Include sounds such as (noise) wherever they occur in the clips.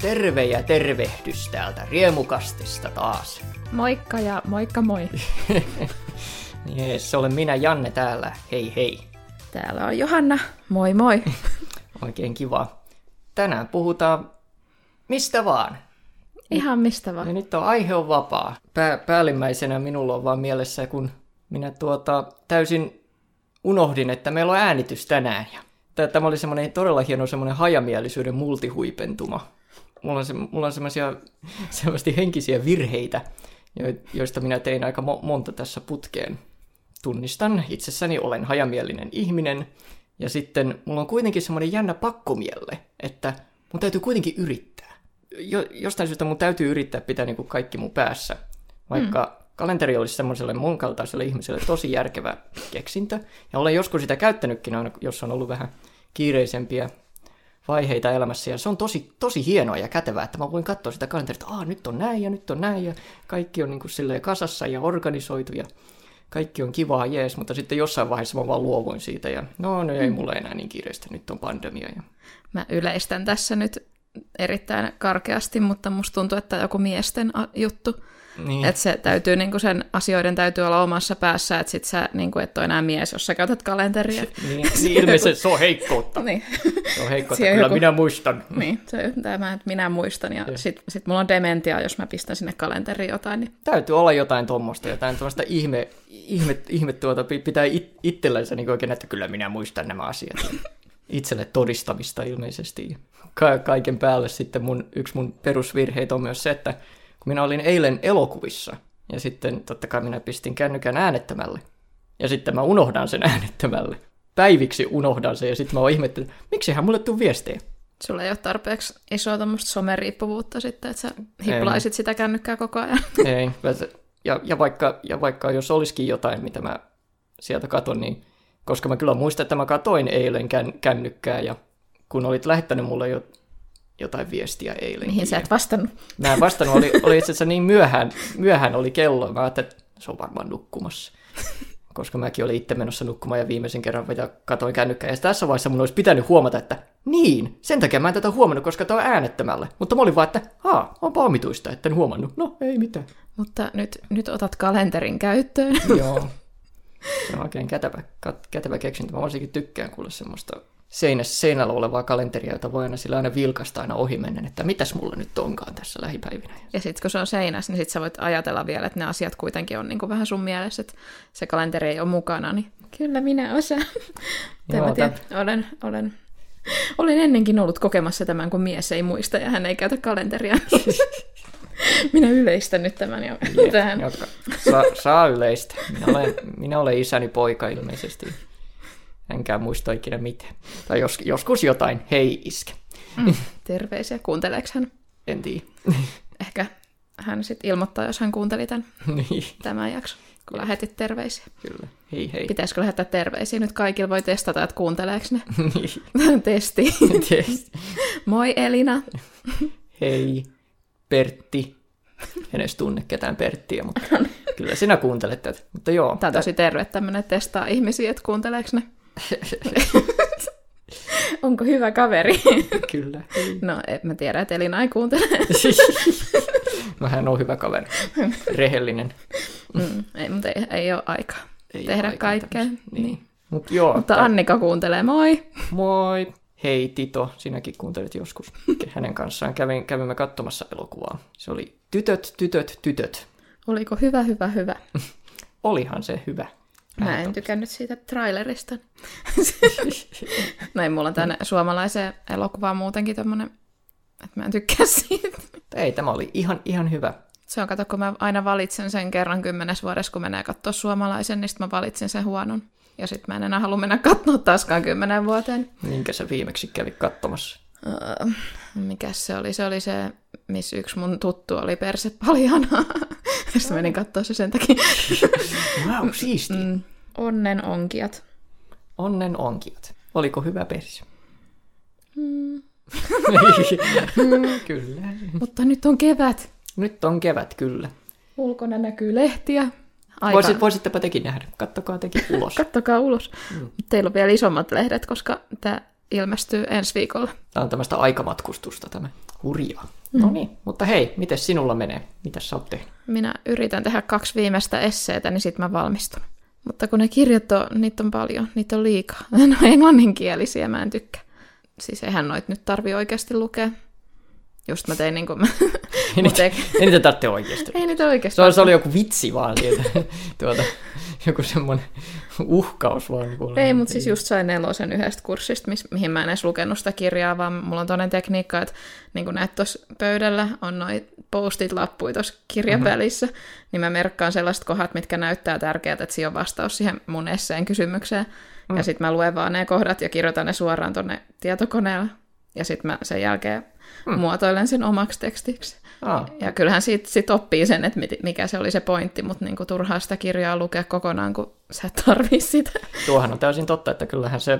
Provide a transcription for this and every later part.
Terve ja tervehdys täältä Riemukastista taas. Moikka ja moikka moi. (laughs) Jees, olen minä Janne täällä. Hei hei. Täällä on Johanna. Moi moi. (laughs) Oikein kiva. Tänään puhutaan mistä vaan. Ihan mistä Ja vaan. nyt on aihe on vapaa. Pää, päällimmäisenä minulla on vaan mielessä, kun minä tuota, täysin unohdin, että meillä on äänitys tänään. Ja tämä oli semmoinen todella hieno semmoinen hajamielisyyden multihuipentuma. Mulla on, se, mulla on semmoisia (laughs) henkisiä virheitä, jo- joista minä tein aika mo- monta tässä putkeen. Tunnistan itsessäni, olen hajamielinen ihminen, ja sitten mulla on kuitenkin semmoinen jännä pakkomielle, että mun täytyy kuitenkin yrittää. Jo, jostain syystä mun täytyy yrittää pitää niin kuin kaikki mun päässä, vaikka mm. kalenteri olisi semmoiselle mun kaltaiselle ihmiselle tosi järkevä keksintö. Ja olen joskus sitä käyttänytkin aina, jos on ollut vähän kiireisempiä vaiheita elämässä. Ja se on tosi, tosi hienoa ja kätevää, että mä voin katsoa sitä kalenteria, että nyt on näin ja nyt on näin ja kaikki on niin kuin silleen kasassa ja organisoitu ja kaikki on kivaa, jees, mutta sitten jossain vaiheessa mä vaan luovuin siitä ja no, no ei mulla enää niin kiireistä, nyt on pandemia. Ja... Mä yleistän tässä nyt erittäin karkeasti, mutta musta tuntuu, että joku miesten juttu. Niin. Että se täytyy, niinku sen asioiden täytyy olla omassa päässä, että sit sä niinku, et ole enää mies, jos sä käytät kalenteria. (laughs) Niin, niin ilmeisesti se on heikkoutta. (laughs) niin. Se on heikkoutta, kyllä joku- minä muistan. niin, se on tämä, että minä muistan. Ja sit, sit mulla on dementia, jos mä pistän sinne kalenteriin jotain. Niin Täytyy olla jotain tuommoista, jotain tuommoista ihme, ihme, ihme tuota, pi- pitää it, itsellensä niin oikein, että kyllä minä muistan nämä asiat. Itselle todistamista ilmeisesti. Ka- kaiken päälle sitten mun, yksi mun perusvirheitä on myös se, että kun minä olin eilen elokuvissa, ja sitten totta kai minä pistin kännykän äänettämälle, ja sitten mä unohdan sen äänettämälle. Päiviksi unohdan sen, ja sitten mä oon ihmettänyt, miksihän mulle tuu viestejä. sulla ei ole tarpeeksi isoa tämmöistä someriippuvuutta sitten, että sä hiplaisit sitä kännykkää koko ajan. (laughs) Ei, ja, ja, vaikka, ja vaikka jos olisikin jotain, mitä mä sieltä katon, niin koska mä kyllä muistan, että mä katoin eilen kän, kännykkää ja kun olit lähettänyt mulle jo, jotain viestiä eilen. Mihin sä et vastannut. Mä en vastannut, oli, oli itse asiassa niin myöhään, myöhään oli kello. Mä ajattelin, että se on varmaan nukkumassa. Koska mäkin olin itse menossa nukkumaan ja viimeisen kerran ja katoin kännykkää. Ja tässä vaiheessa mun olisi pitänyt huomata, että niin, sen takia mä en tätä huomannut, koska tää on äänettömällä. Mutta mä olin vaan, että haa, on omituista, että en huomannut. No, ei mitään. Mutta nyt, nyt otat kalenterin käyttöön. Joo. Se on oikein kätevä, kätevä keksintö. Mä varsinkin tykkään kuulla semmoista seinässä, seinällä olevaa kalenteria, jota voi aina sillä aina vilkasta aina ohi mennen, että mitäs mulla nyt onkaan tässä lähipäivinä. Ja sitten kun se on seinässä, niin sit sä voit ajatella vielä, että ne asiat kuitenkin on niin vähän sun mielessä, että se kalenteri ei ole mukana, niin kyllä minä osaan. Joo, mä tiedän, olen, olen, olen ennenkin ollut kokemassa tämän, kun mies ei muista ja hän ei käytä kalenteria. (laughs) minä yleistän nyt tämän jo tähän. Joka, saa, saa yleistä. Minä olen, minä olen isäni poika ilmeisesti. Enkään muista ikinä mitään. Tai jos, joskus jotain, hei iskä. Mm. Terveisiä. Kuunteleeko hän? En tiedä. (laughs) Ehkä hän sitten ilmoittaa, jos hän kuunteli tämän, (laughs) niin, tämän jakson, kun lähetit terveisiä. kyllä. Hei hei. Pitäisikö lähettää terveisiä? Nyt kaikilla voi testata, että kuunteleeko ne. (laughs) Niin, Testi. tietysti. Moi Elina. hei Pertti. En edes tunne ketään Perttiä, mutta kyllä sinä kuuntelet tätä. Mutta joo, Tämä on tosi terve tämmöinen testaa ihmisiä, että kuunteleeko ne. (laughs) Onko hyvä kaveri? (laughs) kyllä. No, en mä tiedä, että Elina ei kuuntele. (laughs) No hän on hyvä kaveri. Rehellinen. Mm, ei, mutta ei, ei ole aikaa Ei tehdä ole aikaa kaikkea. Niin. Niin. Mut joo, Mutta tää- Annika kuuntelee, moi! Moi. Hei Tito, sinäkin kuuntelit joskus. Hänen kanssaan kävin, kävimme katsomassa elokuvaa. Se oli Tytöt, tytöt, tytöt. Oliko hyvä, hyvä, hyvä? Olihan se hyvä. Mä en tykännyt siitä trailerista. no ei, mulla on tänne suomalaiseen elokuvaan muutenkin tämmönen, että mä en tykkää siitä. Ei, tämä oli ihan, ihan hyvä. Se on, kato, kun mä aina valitsen sen kerran kymmenes vuodessa, kun menee katsoa suomalaisen, niin sit mä valitsin sen huonon. Ja sitten mä en enää halua mennä katsoa taaskaan kymmenen vuoteen. Minkä sä viimeksi kävit katsomassa? Mikäs se oli? Se oli se, missä yksi mun tuttu oli perse paljana. Sitten menin katsoa se sen takia. (laughs) Wow, siisti. Mm, onnen onkijat. Onnen onkijat. Oliko hyvä persi? Mm. (laughs) kyllä. Mutta nyt on kevät. Nyt on kevät, kyllä. Ulkona näkyy lehtiä. Aika... Voisit, voisittepa tekin nähdä. Kattokaa tekin ulos. (laughs) Kattokaa ulos. Mm. Teillä on vielä isommat lehdet, koska tämä ilmestyy ensi viikolla. Tämä on tämmöistä aikamatkustusta tämä. Hurjaa. Mm. No niin, mutta hei, miten sinulla menee? Mitä sä oot tehnyt? Minä yritän tehdä kaksi viimeistä esseetä, niin sitten mä valmistun. Mutta kun ne kirjat on, niitä on paljon, niitä on liikaa. (laughs) Ne on englanninkielisiä, mä en tykkää. Siis eihän noit nyt tarvi oikeasti lukea. Just mä tein niin kuin... (laughs) Ei niitä, ei niitä tarvitse oikeasti. Ei niitä oikeasti. Se oli, se oli joku vitsi vaan sieltä. (laughs) tuota, joku semmoinen uhkaus vaan. Ei, mutta siis just sain nelosen yhdestä kurssista, mihin mä en edes lukenut sitä kirjaa, vaan mulla on toinen tekniikka, että niin kuin näet tuossa pöydällä on noin postit lappuja tuossa kirjan mm-hmm. välissä, niin mä merkkaan sellaiset kohdat, mitkä näyttää tärkeältä, että siinä on vastaus siihen mun esseen kysymykseen. Mm. Ja sitten mä luen vaan ne kohdat ja kirjoitan ne suoraan tuonne tietokoneella. Ja sitten mä sen jälkeen mm. muotoilen sen omaksi tekstiksi. Ah. Ja kyllähän siitä sit oppii sen, että mikä se oli se pointti, mutta niinku turhaa sitä kirjaa lukea kokonaan, kun sä et tarvii sitä. Tuohan on täysin totta, että kyllähän se,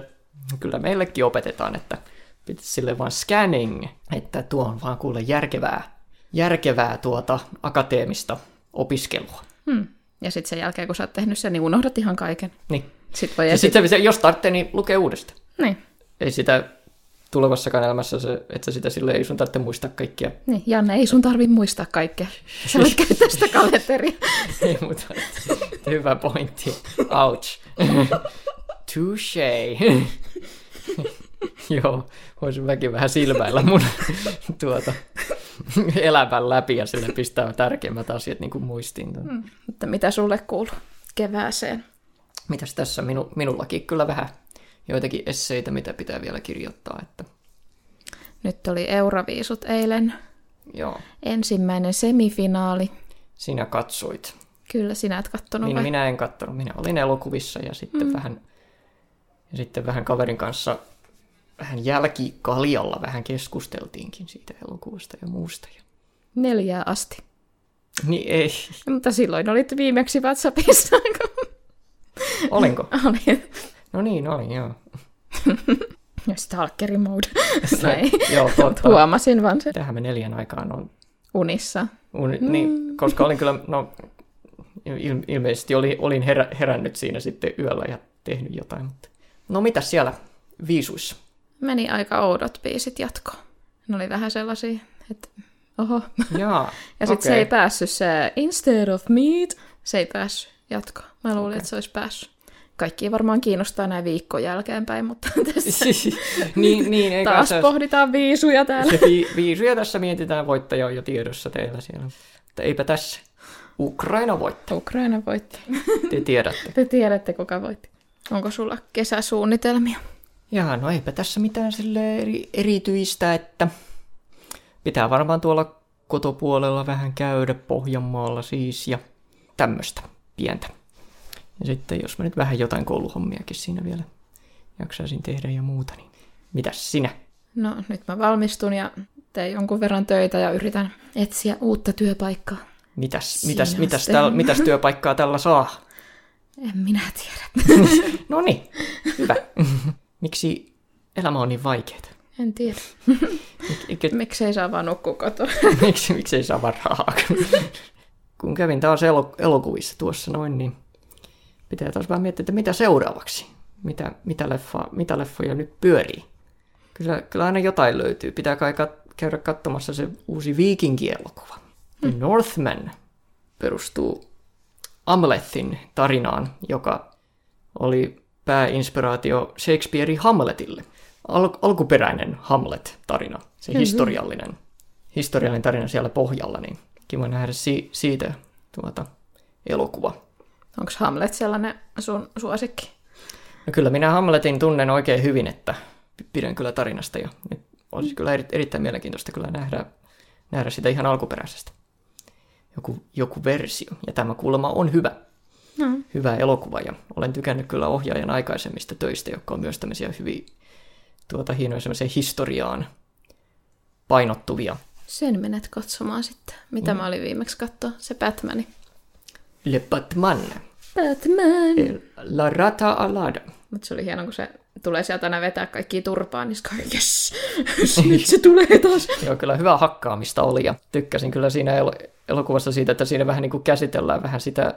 kyllä meillekin opetetaan, että pitäisi sille vaan scanning, että tuo on vaan kuule järkevää, järkevää tuota akateemista opiskelua. Hmm. Ja sitten sen jälkeen, kun sä oot tehnyt sen, niin unohdat ihan kaiken. Niin. Sitten voi ja sitten jos tarvitsee, niin lukee uudestaan. Niin. Ei sitä tulevassakaan elämässä se, että sitä sille ei sun tarvitse muistaa kaikkia. Niin, Janne, ei sun tarvi muistaa kaikkea. Sä voit (laughs) käyttää sitä kalenteria. ei, mutta hyvä pointti. Ouch. Touche. (laughs) Joo, voisin mäkin vähän silmäillä mun tuota, elämän läpi ja sille pistää tärkeimmät asiat niin kuin muistiin. Mm, mutta mitä sulle kuuluu kevääseen? Mitäs tässä minu, minullakin kyllä vähän joitakin esseitä, mitä pitää vielä kirjoittaa. Että... Nyt oli Euroviisut eilen. Joo. Ensimmäinen semifinaali. Sinä katsoit. Kyllä, sinä et kattonut niin, vai? minä en kattonut. Minä olin elokuvissa ja sitten, mm. vähän, ja sitten vähän kaverin kanssa vähän jälkikaljalla vähän keskusteltiinkin siitä elokuvasta ja muusta. Neljää asti. Niin ei. Mutta silloin olit viimeksi WhatsAppissa. Olinko? Olin. No niin, oli, joo. Stalkeri mode. (laughs) Näin. joo, totta. Huomasin vaan se. Tähän me neljän aikaan on. Unissa. Uni, mm. Niin, koska olin kyllä, no il, ilmeisesti oli, olin herä, herännyt siinä sitten yöllä ja tehnyt jotain. Mutta... No mitä siellä viisuissa? Meni aika oudot biisit jatkoon. Ne oli vähän sellaisia, että oho. Jaa, (laughs) ja sitten okay. se ei päässyt se Instead of Meat, se ei päässyt jatkoon. Mä luulin, okay. että se olisi päässyt kaikki varmaan kiinnostaa näin viikon jälkeenpäin, mutta (laughs) tässä (laughs) niin, niin, ei taas se... pohditaan viisuja täällä. Se vi- viisuja tässä mietitään, voittaja on jo tiedossa teillä siellä. Mutta eipä tässä. Ukraina voitti. Ukraina voitti. Te tiedätte. Te tiedätte, kuka voitti. Onko sulla kesäsuunnitelmia? Jaa, no eipä tässä mitään sille eri, erityistä, että pitää varmaan tuolla kotopuolella vähän käydä Pohjanmaalla siis ja tämmöistä pientä. Ja sitten jos mä nyt vähän jotain kouluhommiakin siinä vielä jaksaisin tehdä ja muuta, niin mitäs sinä? No nyt mä valmistun ja teen jonkun verran töitä ja yritän etsiä uutta työpaikkaa. Mitäs, mitäs, mitäs, täl, mitäs työpaikkaa tällä saa? (laughs) En minä tiedä. (laughs) no niin, hyvä. (laughs) Miksi elämä on niin vaikeaa? En tiedä. Mik, miksi ei saa vaan nukkua kotona? miksi, miksi ei saa vaan rahaa? Kun kävin taas elokuvissa tuossa noin, niin pitää taas vähän miettiä, että mitä seuraavaksi, mitä, mitä, leffa, mitä leffoja nyt pyörii. Kyllä, kyllä aina jotain löytyy. Pitää kai kat- käydä katsomassa se uusi viikinkielokuva. Mm. Northman perustuu Amlethin tarinaan, joka oli pääinspiraatio Shakespearein Hamletille. Al- alkuperäinen Hamlet-tarina, se mm-hmm. historiallinen, historiallinen tarina siellä pohjalla, niin kiva nähdä si- siitä tuota, elokuva. Onko Hamlet sellainen sun suosikki? No kyllä minä Hamletin tunnen oikein hyvin, että pidän kyllä tarinasta ja nyt olisi kyllä eri, erittäin mielenkiintoista kyllä nähdä, nähdä sitä ihan alkuperäisestä. Joku, joku versio. Ja tämä kuulemma on hyvä. No. Hyvä elokuva ja olen tykännyt kyllä ohjaajan aikaisemmista töistä, jotka on myös tämmöisiä hyvin tuota, hienoja historiaan painottuvia. Sen menet katsomaan sitten. Mitä mm. mä olin viimeksi katsoa? Se Batmani. Le Batman. Batman. La Rata Alada. Mutta se oli hieno, kun se tulee sieltä aina vetää kaikki turpaan, niin se yes, nyt se tulee taas. Joo, kyllä hyvä hakkaamista oli ja tykkäsin kyllä siinä el- elokuvassa siitä, että siinä vähän niin kuin käsitellään vähän sitä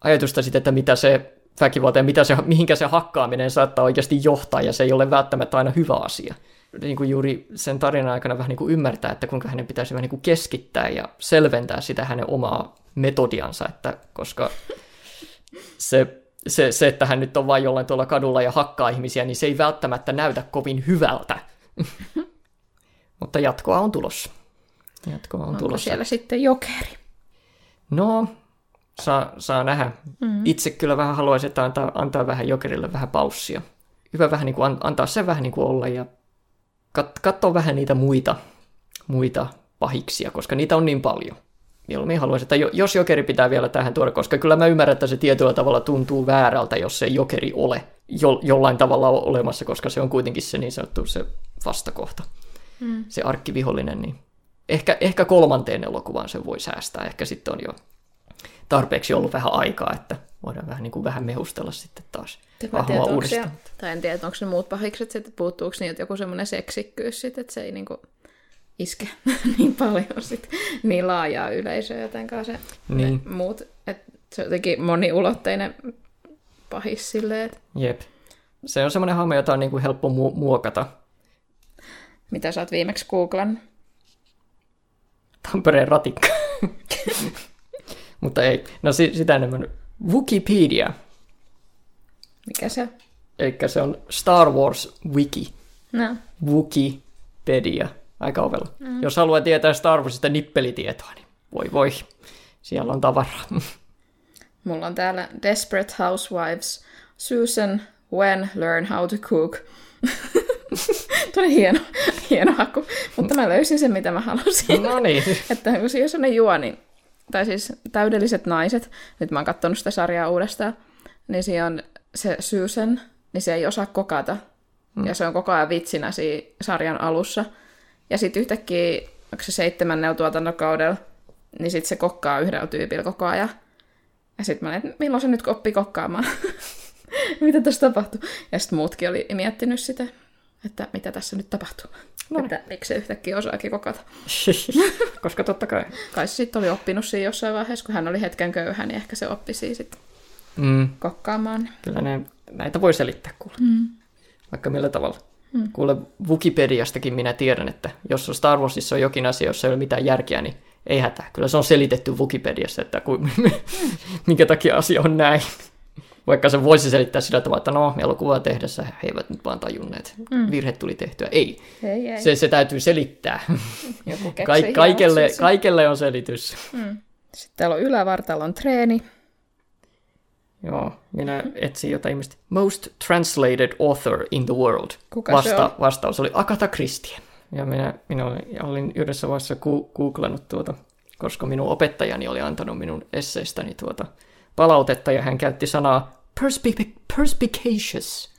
ajatusta siitä, että mitä se väkivaltaan, mitä se, mihinkä se hakkaaminen saattaa oikeasti johtaa, ja se ei ole välttämättä aina hyvä asia. Niin kuin juuri sen tarinan aikana vähän niin kuin ymmärtää, että kuinka hänen pitäisi vähän niin kuin keskittää ja selventää sitä hänen omaa metodiansa, että koska se, se, se, että hän nyt on vain jollain tuolla kadulla ja hakkaa ihmisiä, niin se ei välttämättä näytä kovin hyvältä. (laughs) Mutta jatkoa on tulossa. Jatkoa on Onko tulossa. siellä sitten jokeri? No, saa, saa nähdä. Mm. Itse kyllä vähän haluaisin, että antaa, antaa vähän jokerille vähän paussia. Hyvä vähän niin kuin an, antaa se vähän niin kuin olla ja kat, katsoa vähän niitä muita, muita pahiksia, koska niitä on niin paljon. Mieluummin haluaisin, että jo, jos jokeri pitää vielä tähän tuoda, koska kyllä mä ymmärrän, että se tietyllä tavalla tuntuu väärältä, jos se jokeri ole jo, jollain tavalla olemassa, koska se on kuitenkin se niin sanottu se vastakohta, mm. se arkkivihollinen, niin ehkä, ehkä kolmanteen elokuvaan se voi säästää. Ehkä sitten on jo tarpeeksi ollut vähän aikaa, että voidaan vähän, niin kuin vähän mehustella sitten taas hahmoa uudestaan. Tai en tiedä, onko ne muut pahikset sitten, puuttuuko niiltä joku semmoinen seksikkyys sitten, että se ei niinku iske (laughs) niin paljon sit, niin laajaa yleisöä, jotenkaan se Niin. ne muut, että se on jotenkin moniulotteinen pahis silleen, Jep. Se on semmoinen hahmo, jota on niin kuin helppo mu- muokata. mitä sä oot viimeksi googlan. Tampereen ratikka. (laughs) Mutta ei. No si- sitä enemmän. Wikipedia. Mikä se? Eli se on Star Wars Wiki. No, Wikipedia. Aika ovella. Mm. Jos haluaa tietää Star Warsista nippelitietoa, niin voi voi. Siellä on tavaraa. (laughs) mulla on täällä Desperate Housewives, Susan, When, Learn How to Cook. (laughs) Tuo on hieno, hieno haku, mutta mä löysin sen, mitä mä halusin. no niin. (laughs) Että siinä on sellainen juoni, tai siis täydelliset naiset, nyt mä oon katsonut sitä sarjaa uudestaan, niin siinä on se Susan, niin se ei osaa kokata. Mm. Ja se on koko ajan vitsinä siinä sarjan alussa. Ja sitten yhtäkkiä, onko se seitsemännellä tuotantokaudella, niin sitten se kokkaa yhdellä tyypillä koko ajan. Ja sitten mä olin, että milloin se nyt oppii kokkaamaan? (laughs) mitä tässä tapahtuu? Ja sitten muutkin oli miettinyt sitä, että mitä tässä nyt tapahtuu. No. Että miksi se yhtäkkiä osaakin kokata. (laughs) Koska totta kai. Kai se sitten oli oppinut siinä jossain vaiheessa, kun hän oli hetken köyhä, niin ehkä se oppi sitten Mm. kokkaamaan. Kyllä ne, näitä voi selittää kuule. Mm. Vaikka millä tavalla. Mm. Kuule, Wikipediastakin minä tiedän, että jos on Star Warsissa on jokin asia, jossa ei ole mitään järkeä, niin ei hätää. Kyllä se on selitetty Wikipediassa, että ku, (laughs) minkä takia asia on näin. Vaikka se voisi selittää sillä tavalla, että no, elokuvaa tehdessä he eivät nyt vaan tajunneet. Mm. Virhe tuli tehtyä. Ei. Ei, ei. Se, se täytyy selittää. Joku Ka- kaikelle, kaikelle on selitys. Mm. Sitten täällä on ylävartalon treeni. Joo, minä etsin jotain ihmistä. Most translated author in the world. Kuka se on? Vastaus oli Agatha Christie. Ja minä, minä olin, olin yhdessä vaiheessa googlannut tuota, koska minun opettajani oli antanut minun esseistäni tuota palautetta, ja hän käytti sanaa perspic- perspicacious.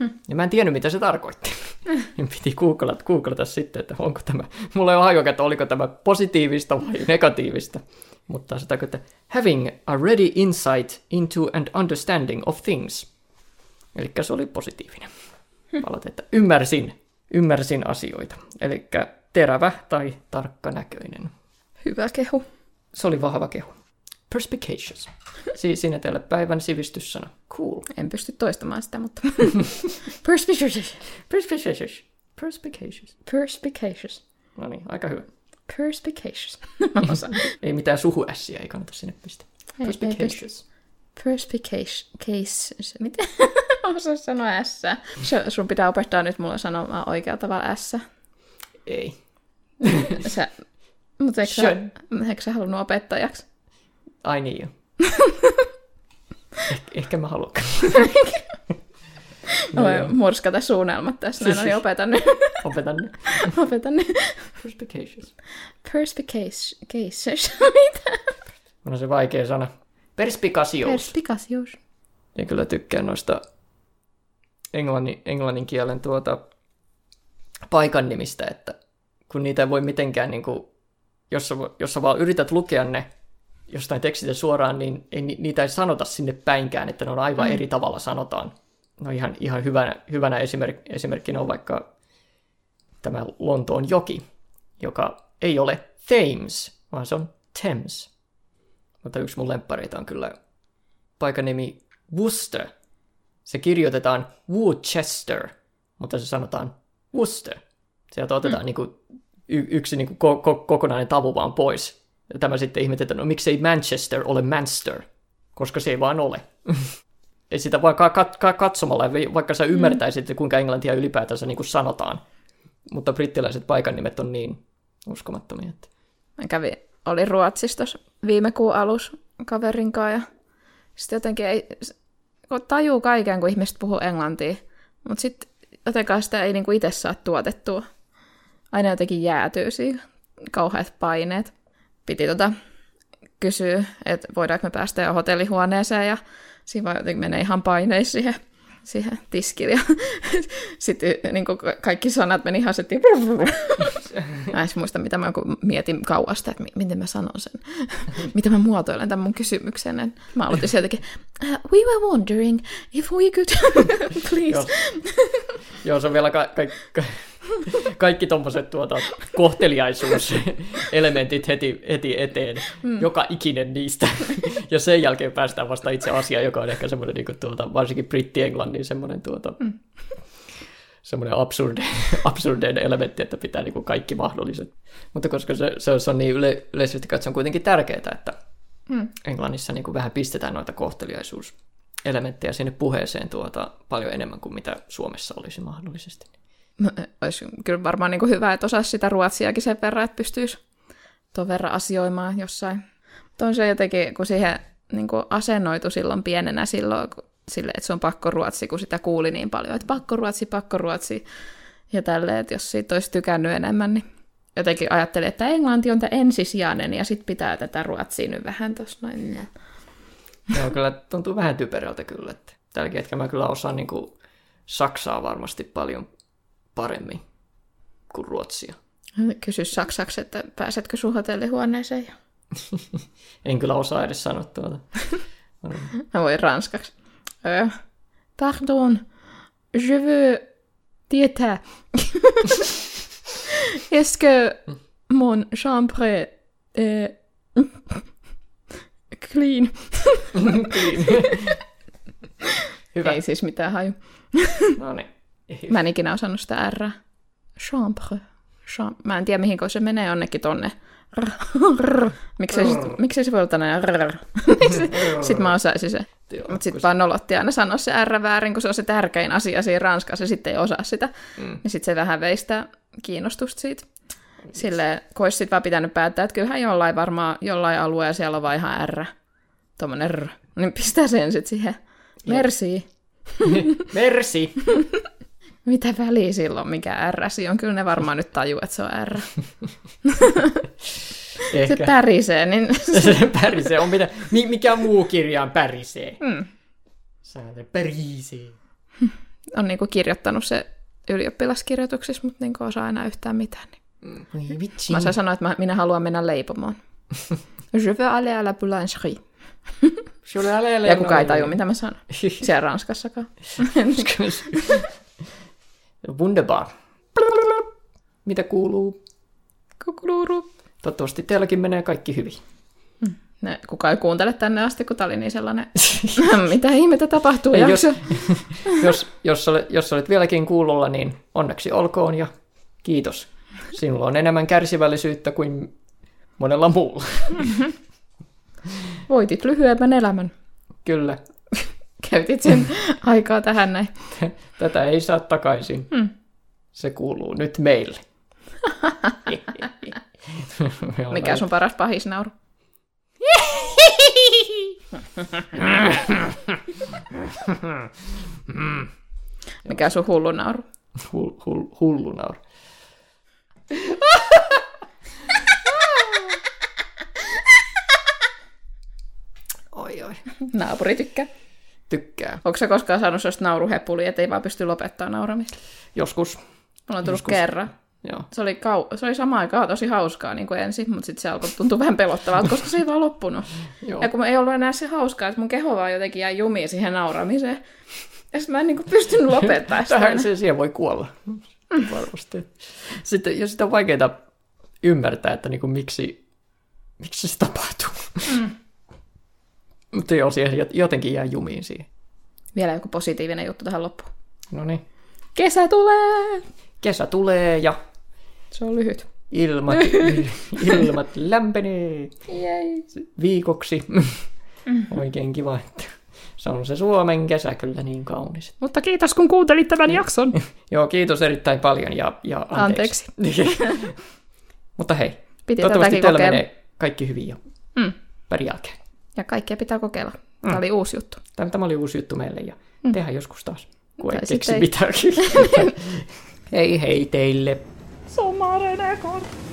Hmm. Ja mä en tiennyt, mitä se tarkoitti. (laughs) niin piti googlata, googlata sitten, että onko tämä, mulla ei ole hajua, että oliko tämä positiivista vai (laughs) negatiivista. Mutta se tarkoittaa having a ready insight into and understanding of things. Eli se oli positiivinen palaute, että ymmärsin, ymmärsin asioita. Eli terävä tai tarkkanäköinen. Hyvä kehu. Se oli vahva kehu. Perspicacious. Siis siinä teille päivän sivistyssana. Cool. En pysty toistamaan sitä, mutta... (laughs) Perspicacious. Perspicacious. Perspicacious. Perspicacious. No niin, aika hyvä. Perspicacious. (laughs) Ei mitään suhuässiä, ei kannata sinne pistää. Perspicacious. Perspicacious. Mitä? (laughs) Mä osaan sanoa S. Sun pitää opettaa nyt mulle sanomaan oikealla tavalla S. Ei. Sä, mutta eikö, sä, eikö sä halunnut opettajaksi? Ai niin jo. Eh, ehkä mä haluan. (laughs) Mä voin murskata suunnelmat tässä, näin oli (laughs) opetan nyt. Opetan nyt. opetan nyt. Perspicacious. Perspicacious. (laughs) Mitä? On se vaikea sana. Perspicasious. Perspicacious. Ja kyllä tykkään noista englannin, englannin kielen tuota paikan nimistä, että kun niitä ei voi mitenkään, niin kuin, jos, sä, jos sä vaan yrität lukea ne jostain tekstistä suoraan, niin ei, ni- niitä ei sanota sinne päinkään, että ne on aivan mm. eri tavalla sanotaan. No ihan, ihan hyvänä, hyvänä esimerk, esimerkkinä on vaikka tämä Lontoon joki, joka ei ole Thames, vaan se on Thames. Mutta yksi mun lemppareita on kyllä paikan nimi Worcester. Se kirjoitetaan Worcester, mutta se sanotaan Worcester. Sieltä otetaan mm. niin kuin, y- yksi niin kuin ko- ko- kokonainen tavu vaan pois. Ja tämä sitten ihmetetään, no miksei Manchester ole Manchester, koska se ei vaan ole. (laughs) ei sitä vaan ka- ka- katsomalla, vaikka sä ymmärtäisit, mm. kuinka englantia ylipäätänsä niin kuin sanotaan. Mutta brittiläiset paikan nimet on niin uskomattomia. Että... Mä kävin, oli Ruotsissa viime kuun alus kaverin kanssa ja sitten jotenkin ei, kun tajuu kaiken, kun ihmiset puhuu englantia, mutta sitten jotenkaan sitä ei niinku itse saa tuotettua. Aina jotenkin jäätyy siihen, kauheat paineet. Piti tota kysyä, että voidaanko me päästä jo hotellihuoneeseen ja siinä vaan jotenkin menee ihan paineissa siihen siihen tiskille. Ja (laughs) sitten niin kaikki sanat meni ihan sitten... (laughs) Mä en muista, mitä mä mietin kauasta, että miten mä sanon sen. (laughs) miten mä muotoilen tämän mun kysymyksen. Mä aloitin sieltäkin, uh, we were wondering if we could... Please. Joo. Joo, se on vielä ka- ka- ka- kaikki tuommoiset tuota, kohteliaisuuselementit heti, heti eteen, mm. joka ikinen niistä. ja sen jälkeen päästään vasta itse asiaan, joka on ehkä semmoinen, niin tuota, varsinkin britti-englannin semmoinen tuota, mm. semmoinen absurde, (laughs) absurdeinen elementti, että pitää niin kuin kaikki mahdolliset. Mutta koska se, se, se on niin yle, yleisesti katsoen kuitenkin tärkeää, että mm. Englannissa niin kuin vähän pistetään noita kohteliaisuus elementtejä sinne puheeseen tuota paljon enemmän kuin mitä Suomessa olisi mahdollisesti olisi kyllä varmaan niin kuin hyvä, että osaisi sitä ruotsiakin sen verran, että pystyisi tuon verran asioimaan jossain. Mutta on se jotenkin, kun siihen niin kuin asennoitu silloin pienenä silloin, sille, että se on pakko ruotsi, kun sitä kuuli niin paljon, että pakko ruotsi, pakko ruotsi. Ja tälleen, että jos siitä olisi tykännyt enemmän, niin jotenkin ajattelin, että englanti on tämä ensisijainen ja sitten pitää tätä ruotsia nyt vähän tuossa noin. Joo, kyllä tuntuu vähän typerältä kyllä. Että tälläkin hetkellä mä kyllä osaan niin kuin saksaa varmasti paljon paremmin kuin ruotsia. Kysy saksaksi, että pääsetkö sun hotellihuoneeseen. (laughs) en kyllä osaa edes sanoa tuota. (laughs) Mä voin ranskaksi. Euh, pardon, je veux tietää. Est-ce que mon chambre est clean? (laughs) clean. Hyvä. Ei siis mitään haju. no niin. Mä en ikinä osannut sitä R. Chambre. Chambre. Mä en tiedä, mihin se menee jonnekin tonne. Miksei, sit, miksei se voi olla tänne (laughs) Sitten mä osaisin se. Mutta sitten vaan nolotti aina sanoa se R väärin, kun se on se tärkein asia siinä Ranskassa, ja sitten ei osaa sitä. Mm. Niin sitten se vähän veistää kiinnostusta siitä. Sille, kun olisi sitten vaan pitänyt päättää, että kyllähän jollain varmaan jollain alueella siellä on vaan ihan R. Tuommoinen R. Niin pistää sen sitten siihen. Merci. (laughs) Merci. (laughs) Mitä väliä silloin, mikä R on? Kyllä ne varmaan nyt tajuu, että se on R. (laughs) Ehkä. Se pärisee, niin... (laughs) se pärisee. On mitä, mikä muu kirjaan pärisee? Mm. Sääntö pärisee. On niinku kirjoittanut se ylioppilaskirjoituksissa, mutta niinku osaa enää yhtään mitään. Niin. Vitsi. Mä saan sanoa, että mä, minä haluan mennä leipomaan. (laughs) Je veux aller à la boulangerie. ja kukaan ei tajua, mitä mä sanon. Siellä Ranskassakaan. Wunderbar. Mitä kuuluu? Kukuluru. Toivottavasti teilläkin menee kaikki hyvin. Hmm. Ne, kuka ei kuuntele tänne asti, kun tämä oli niin sellainen, (laughs) mitä ihmettä tapahtuu ei, jos, jos, jos, olet, jos olet vieläkin kuulolla, niin onneksi olkoon ja kiitos. Sinulla on enemmän kärsivällisyyttä kuin monella muulla. Voitit lyhyemmän elämän. Kyllä. Käytit sen (laughs) aikaa tähän näin. (laughs) Tätä ei saa takaisin. Hmm. Se kuuluu nyt meille. (laughs) Mikä sun paras pahisnauru? Mikä sun hullu nauru? Hull, hull, hullu nauru. oi oi. Naapuri tykkää tykkää. Onko se koskaan saanut sellaista nauruhepuli, että ei vaan pysty lopettamaan nauramista? Joskus. Mulla on tullut Joskus. kerran. Joo. Se oli, kau- se oli samaan aikaan tosi hauskaa niin kuin ensin, mutta sitten se alkoi tuntua vähän pelottavalta, koska se ei vaan loppunut. (laughs) Joo. Ja kun ei ollut enää se hauskaa, että mun keho vaan jotenkin jäi jumiin siihen nauramiseen. Ja mä en niin kuin pystynyt lopettamaan sitä. Tähän se siihen voi kuolla. Varmasti. Sitten, ja sitä on vaikeaa ymmärtää, että niin kuin miksi, miksi se tapahtuu. Mm. Mutta joo, siihen jotenkin jää jumiin siihen. Vielä joku positiivinen juttu tähän loppuun. No niin. Kesä tulee! Kesä tulee ja Se on lyhyt. ilmat, (laughs) ilmat lämpenee Jei. viikoksi. Oikein kiva, että se on se Suomen kesä kyllä niin kaunis. Mutta kiitos, kun kuuntelit tämän jakson. (laughs) Joo, kiitos erittäin paljon ja, ja anteeksi. (laughs) Mutta hei, Piti toivottavasti teillä kokeilla. menee kaikki hyvin ja Mm. pärin jälkeen. Ja kaikkea pitää kokeilla. Tämä oli uusi juttu. Tämä, tämä oli uusi juttu meille ja mm. tehdään joskus taas, kun ei Tai keksi sitten ei. mitään. (laughs) hei hei teille. Sommaren är kort.